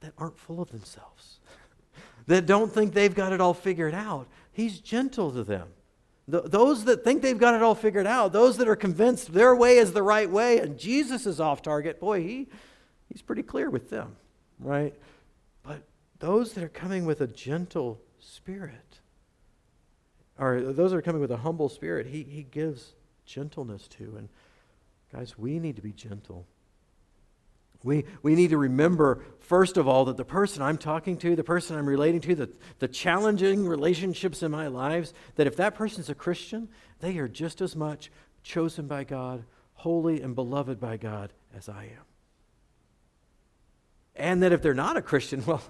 that aren't full of themselves, [LAUGHS] that don't think they've got it all figured out. He's gentle to them. those that think they've got it all figured out, those that are convinced their way is the right way and Jesus is off target, boy, he, he's pretty clear with them, right? But those that are coming with a gentle spirit, or those that are coming with a humble spirit, he, he gives gentleness to. And Guys, we need to be gentle. We, we need to remember, first of all, that the person I'm talking to, the person I'm relating to, the, the challenging relationships in my lives, that if that person's a Christian, they are just as much chosen by God, holy and beloved by God as I am. And that if they're not a Christian, [LAUGHS] well,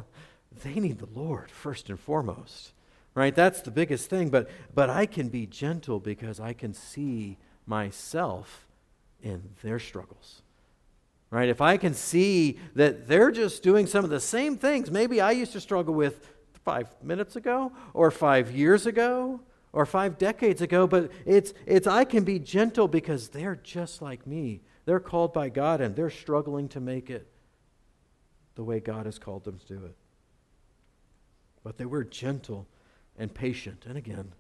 they need the Lord first and foremost. Right? That's the biggest thing. But, but I can be gentle because I can see myself in their struggles. Right? If I can see that they're just doing some of the same things maybe I used to struggle with five minutes ago, or five years ago, or five decades ago, but it's, it's I can be gentle because they're just like me. They're called by God and they're struggling to make it the way God has called them to do it. But they were gentle and patient. And again,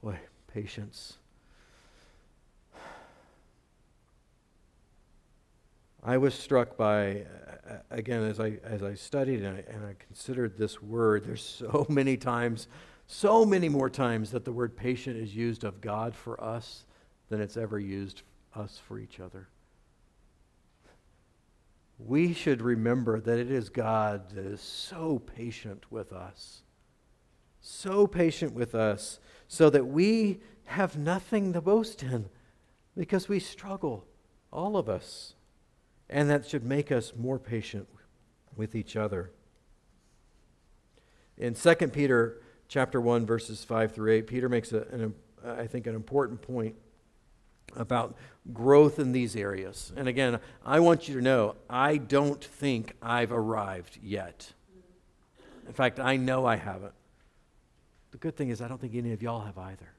boy, patience I was struck by, uh, again, as I, as I studied and I, and I considered this word, there's [LAUGHS] so many times, so many more times that the word patient is used of God for us than it's ever used us for each other. We should remember that it is God that is so patient with us, so patient with us, so that we have nothing to boast in because we struggle, all of us and that should make us more patient with each other. In 2 Peter chapter 1 verses 5 through 8, Peter makes a, an, I think an important point about growth in these areas. And again, I want you to know, I don't think I've arrived yet. In fact, I know I haven't. The good thing is I don't think any of y'all have either.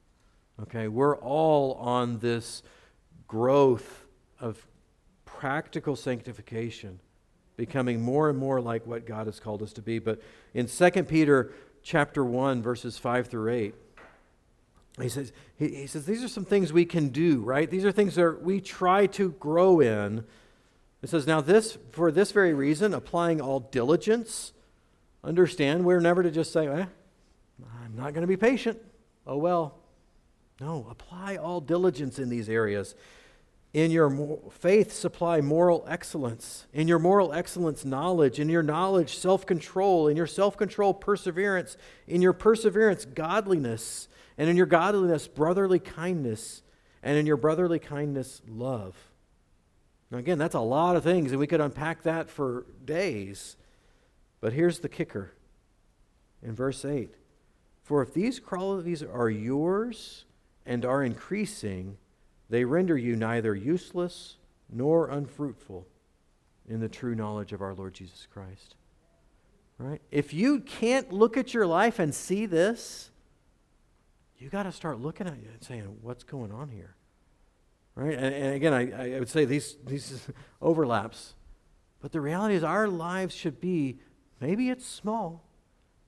Okay, we're all on this growth of practical sanctification, becoming more and more like what God has called us to be. But in 2 Peter chapter 1, verses 5 through 8, he says, he, he says, these are some things we can do, right? These are things that we try to grow in. It says, now this, for this very reason, applying all diligence, understand we're never to just say, eh, I'm not going to be patient. Oh well. No, apply all diligence in these areas. In your faith, supply moral excellence. In your moral excellence, knowledge. In your knowledge, self control. In your self control, perseverance. In your perseverance, godliness. And in your godliness, brotherly kindness. And in your brotherly kindness, love. Now, again, that's a lot of things, and we could unpack that for days. But here's the kicker in verse 8 For if these qualities are yours and are increasing, they render you neither useless nor unfruitful in the true knowledge of our Lord Jesus Christ. Right? If you can't look at your life and see this, you got to start looking at it and saying, what's going on here? Right? And, and again, I, I would say these, these [LAUGHS] overlaps. But the reality is, our lives should be maybe it's small,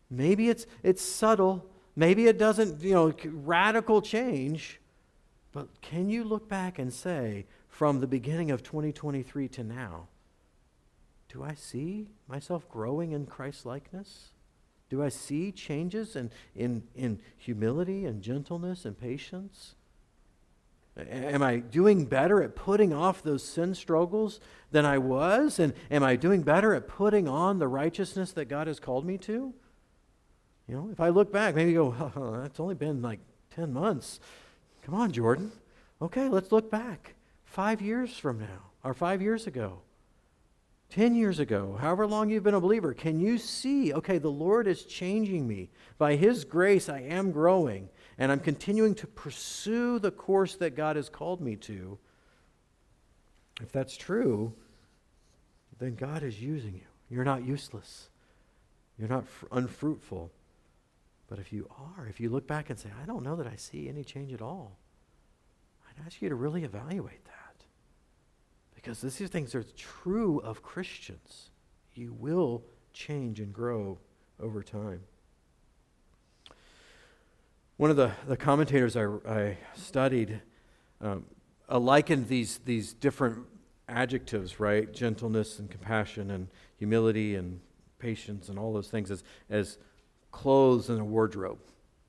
maybe it's, it's subtle, maybe it doesn't, you know, radical change. But can you look back and say, from the beginning of 2023 to now, do I see myself growing in Christ likeness? Do I see changes in, in, in humility and gentleness and patience? Am I doing better at putting off those sin struggles than I was? And am I doing better at putting on the righteousness that God has called me to? You know, if I look back, maybe go, [LAUGHS] oh, it's only been like 10 months. Come on, Jordan. Okay, let's look back. Five years from now, or five years ago, 10 years ago, however long you've been a believer, can you see, okay, the Lord is changing me. By His grace, I am growing, and I'm continuing to pursue the course that God has called me to. If that's true, then God is using you. You're not useless, you're not unfruitful. But if you are, if you look back and say, I don't know that I see any change at all, I'd ask you to really evaluate that. Because these are things are true of Christians. You will change and grow over time. One of the, the commentators I, I studied um, uh, likened these, these different adjectives, right? Gentleness and compassion and humility and patience and all those things as, as clothes in a wardrobe,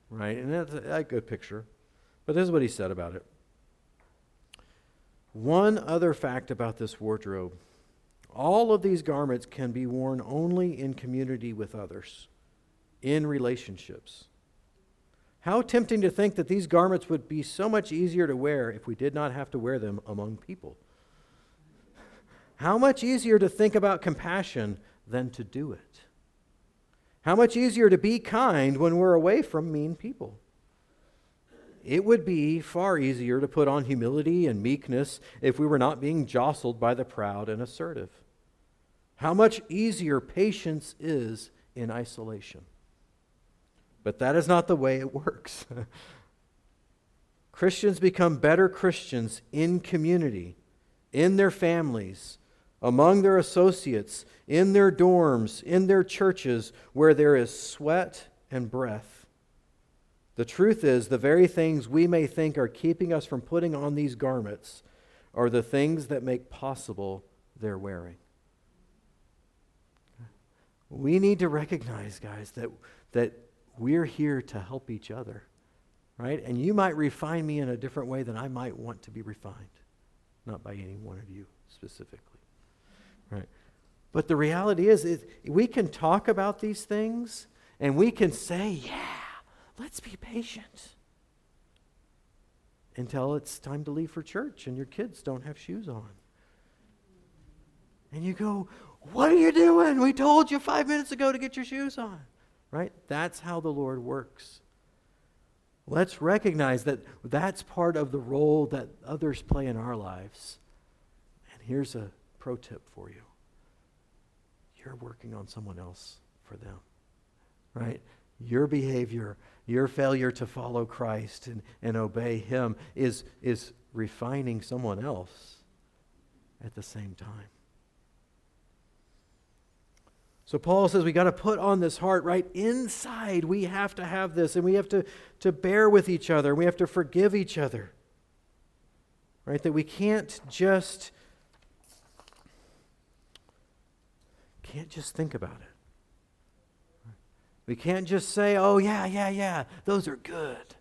right? And that's a, a good picture. But this is what he said about it. One other fact about this wardrobe all of these garments can be worn only in community with others, in relationships. How tempting to think that these garments would be so much easier to wear if we did not have to wear them among people. How much easier to think about compassion than to do it. How much easier to be kind when we're away from mean people it would be far easier to put on humility and meekness if we were not being jostled by the proud and assertive. How much easier patience is in isolation. But that is not the way it works. [LAUGHS] Christians become better Christians in community, in their families, among their associates, in their dorms, in their churches, where there is sweat and breath the truth is, the very things we may think are keeping us from putting on these garments are the things that make possible their wearing. We need to recognize, guys, that, that we're here to help each other, right? And you might refine me in a different way than I might want to be refined, not by any one of you specifically, right? But the reality is, is we can talk about these things and we can say, yeah Let's be patient until it's time to leave for church and your kids don't have shoes on. And you go, What are you doing? We told you five minutes ago to get your shoes on. Right? That's how the Lord works. Let's recognize that that's part of the role that others play in our lives. And here's a pro tip for you you're working on someone else for them. Right? Your behavior your failure to follow Christ and, and obey Him is, is refining someone else at the same time. So Paul says we got to put on this heart right inside. We have to have this, and we have to, to bear with each other. We have to forgive each other. Right? That we can't just can't just think about it. We can't just say, oh, yeah, yeah, yeah, those are good.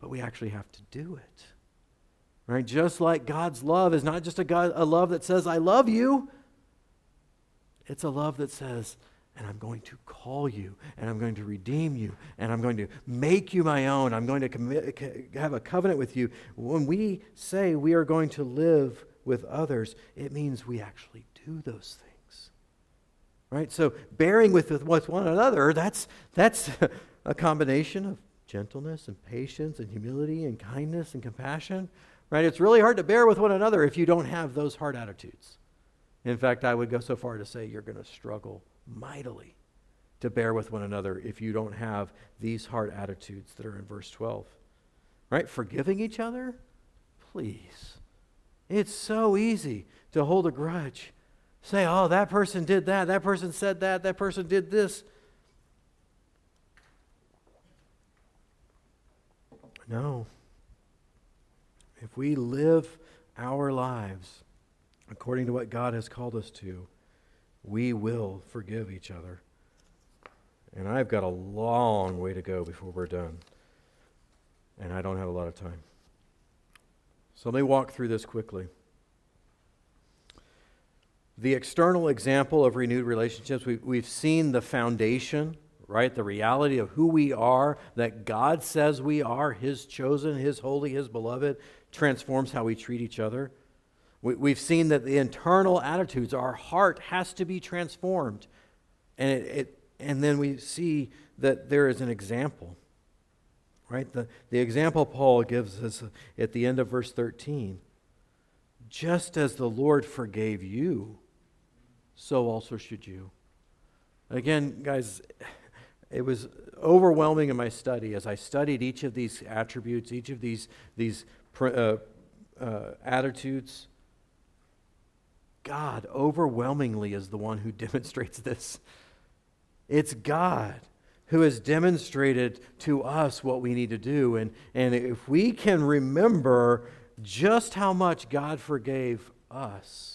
But we actually have to do it. Right? Just like God's love is not just a, God, a love that says, I love you. It's a love that says, and I'm going to call you, and I'm going to redeem you, and I'm going to make you my own. I'm going to commit, have a covenant with you. When we say we are going to live with others, it means we actually do those things. Right? So bearing with, with one another, that's, that's [LAUGHS] a combination of gentleness and patience and humility and kindness and compassion. Right? It's really hard to bear with one another if you don't have those hard attitudes. In fact, I would go so far to say you're going to struggle mightily to bear with one another if you don't have these hard attitudes that are in verse 12. Right? Forgiving each other? Please. It's so easy to hold a grudge. Say, oh, that person did that, that person said that, that person did this. No. If we live our lives according to what God has called us to, we will forgive each other. And I've got a long way to go before we're done. And I don't have a lot of time. So let me walk through this quickly. The external example of renewed relationships, we, we've seen the foundation, right? The reality of who we are, that God says we are, His chosen, His holy, His beloved, transforms how we treat each other. We, have seen that the internal attitudes, our heart has to be transformed. And, it, it, and then we see that there is an example, right? The, the example Paul gives us at the end of verse 13 just as the Lord forgave you, so also should you. Again, guys, it was overwhelming in my study as I studied each of these attributes, each of these, these uh, uh, attitudes God overwhelmingly is the one who [LAUGHS] demonstrates this. It's God who has demonstrated to us what we need to do. And, and if we can remember just how much God forgave us,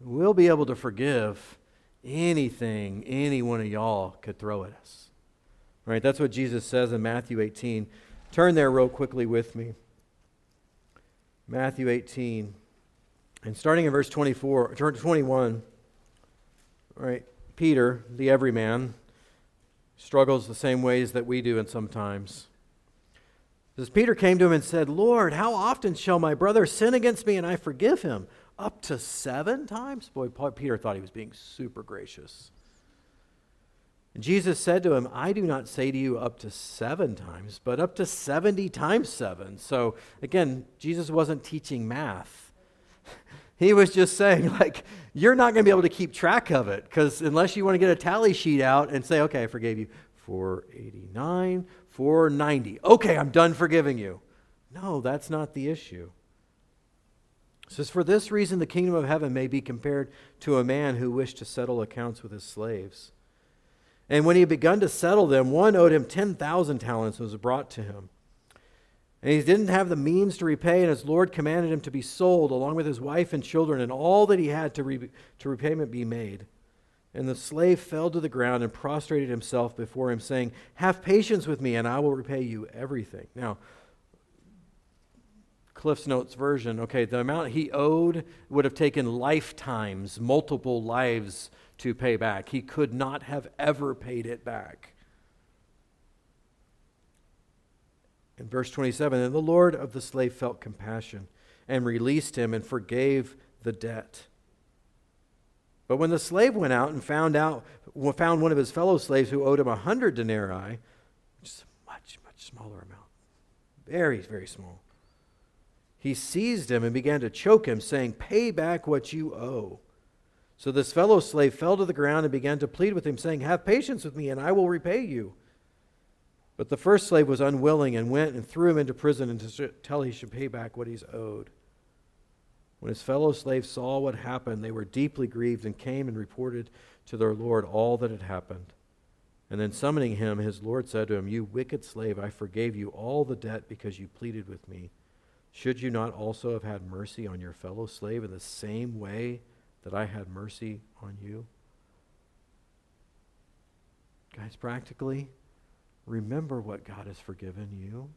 we'll be able to forgive anything any one of y'all could throw at us. Right? That's what Jesus says in Matthew 18. Turn there real quickly with me. Matthew 18. And starting in verse 24, 21, right, Peter, the everyman, struggles the same ways that we do in sometimes. As Peter came to him and said, Lord, how often shall my brother sin against me and I forgive him? Up to seven times? Boy, Peter thought he was being super gracious. And Jesus said to him, I do not say to you up to seven times, but up to 70 times seven. So again, Jesus wasn't teaching math. [LAUGHS] He was just saying, [LAUGHS] like, you're not going to be able to keep track of it because unless you want to get a tally sheet out and say, okay, I forgave you 489, 490. Okay, I'm done forgiving you. No, that's not the issue. It says, For this reason, the kingdom of heaven may be compared to a man who wished to settle accounts with his slaves. And when he had begun to settle them, one owed him 10,000 talents and was brought to him. And he didn't have the means to repay, and his Lord commanded him to be sold, along with his wife and children, and all that he had to, re- to repayment be made. And the slave fell to the ground and prostrated himself before him, saying, Have patience with me, and I will repay you everything. Now, Cliff's Notes version, okay, the amount he owed would have taken lifetimes, multiple lives to pay back. He could not have ever paid it back. In verse 27, and the Lord of the slave felt compassion and released him and forgave the debt. But when the slave went out and found out found one of his fellow slaves who owed him a hundred denarii, which is a much, much smaller amount, very, very small, he seized him and began to choke him, saying, Pay back what you owe. So this fellow slave fell to the ground and began to plead with him, saying, Have patience with me, and I will repay you. But the first slave was unwilling and went and threw him into prison until he should pay back what he's owed. When his fellow slaves saw what happened, they were deeply grieved and came and reported to their Lord all that had happened. And then summoning him, his Lord said to him, You wicked slave, I forgave you all the debt because you pleaded with me. Should you not also have had mercy on your fellow slave in the same way that I had mercy on you? Guys, practically, Remember what God has forgiven you.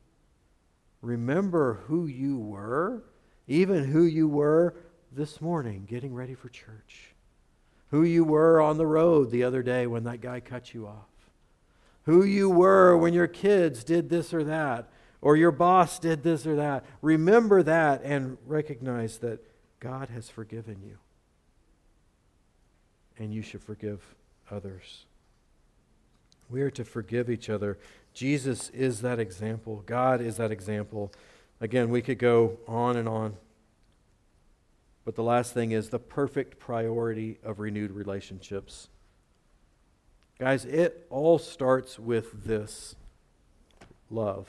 Remember who you were, even who you were this morning getting ready for church. Who you were on the road the other day when that guy cut you off. Who you were when your kids did this or that, or your boss did this or that. Remember that and recognize that God has forgiven you. And you should forgive others. We are to forgive each other. Jesus is that example. God is that example. Again, we could go on and on. But the last thing is the perfect priority of renewed relationships. Guys, it all starts with this love.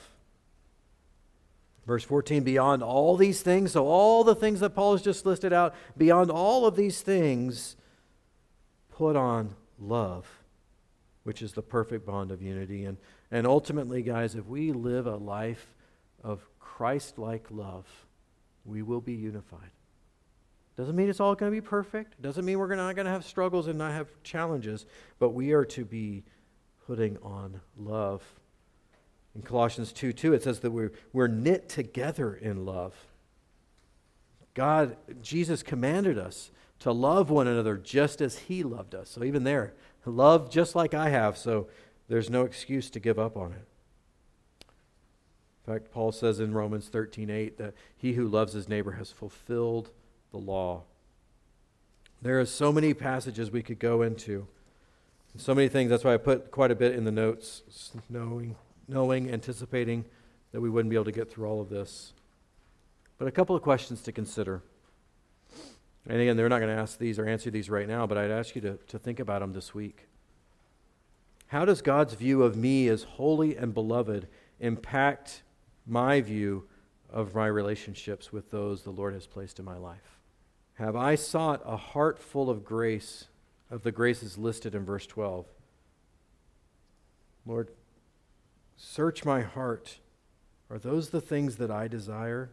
Verse 14, beyond all these things, so all the things that Paul has just listed out, beyond all of these things, put on love, which is the perfect bond of unity. And, and ultimately, guys, if we live a life of Christ like love, we will be unified. Doesn't mean it's all going to be perfect. Doesn't mean we're not going to have struggles and not have challenges, but we are to be putting on love. In Colossians 2 2, it says that we're, we're knit together in love. God, Jesus commanded us to love one another just as He loved us. So even there, love just like I have, so there's no excuse to give up on it. In fact, Paul says in Romans 13 8 that he who loves his neighbor has fulfilled the law. There are so many passages we could go into. So many things. That's why I put quite a bit in the notes, knowing, knowing, anticipating that we wouldn't be able to get through all of this. But a couple of questions to consider. And again, they're not going to ask these or answer these right now, but I'd ask you to, to think about them this week. How does God's view of me as holy and beloved impact my view of my relationships with those the Lord has placed in my life? have I sought a heart full of grace, of the graces listed in verse 12. Lord, search my heart. Are those the things that I desire?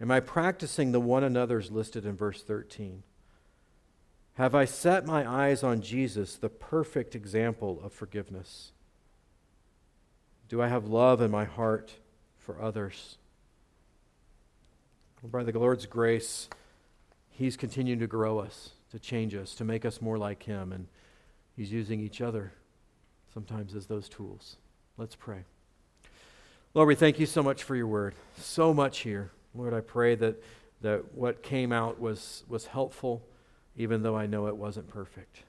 Am I practicing the one another's listed in verse 13? Have I set my eyes on Jesus, the perfect example of forgiveness? Do I have love in my heart for others? by the Lord's grace, He's continuing to grow us, to change us, to make us more like Him. And He's using each other sometimes as those tools. Let's pray. Lord, we thank you so much for your word. So much here. Lord, I pray that, that what came out was, was helpful, even though I know it wasn't perfect.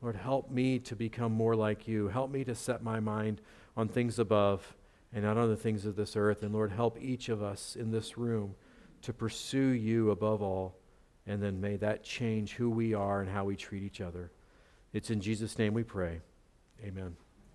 Lord, help me to become more like you. Help me to set my mind on things above and not on the things of this earth. And Lord, help each of us in this room to pursue you above all. And then may that change who we are and how we treat each other. It's in Jesus' name we pray. Amen.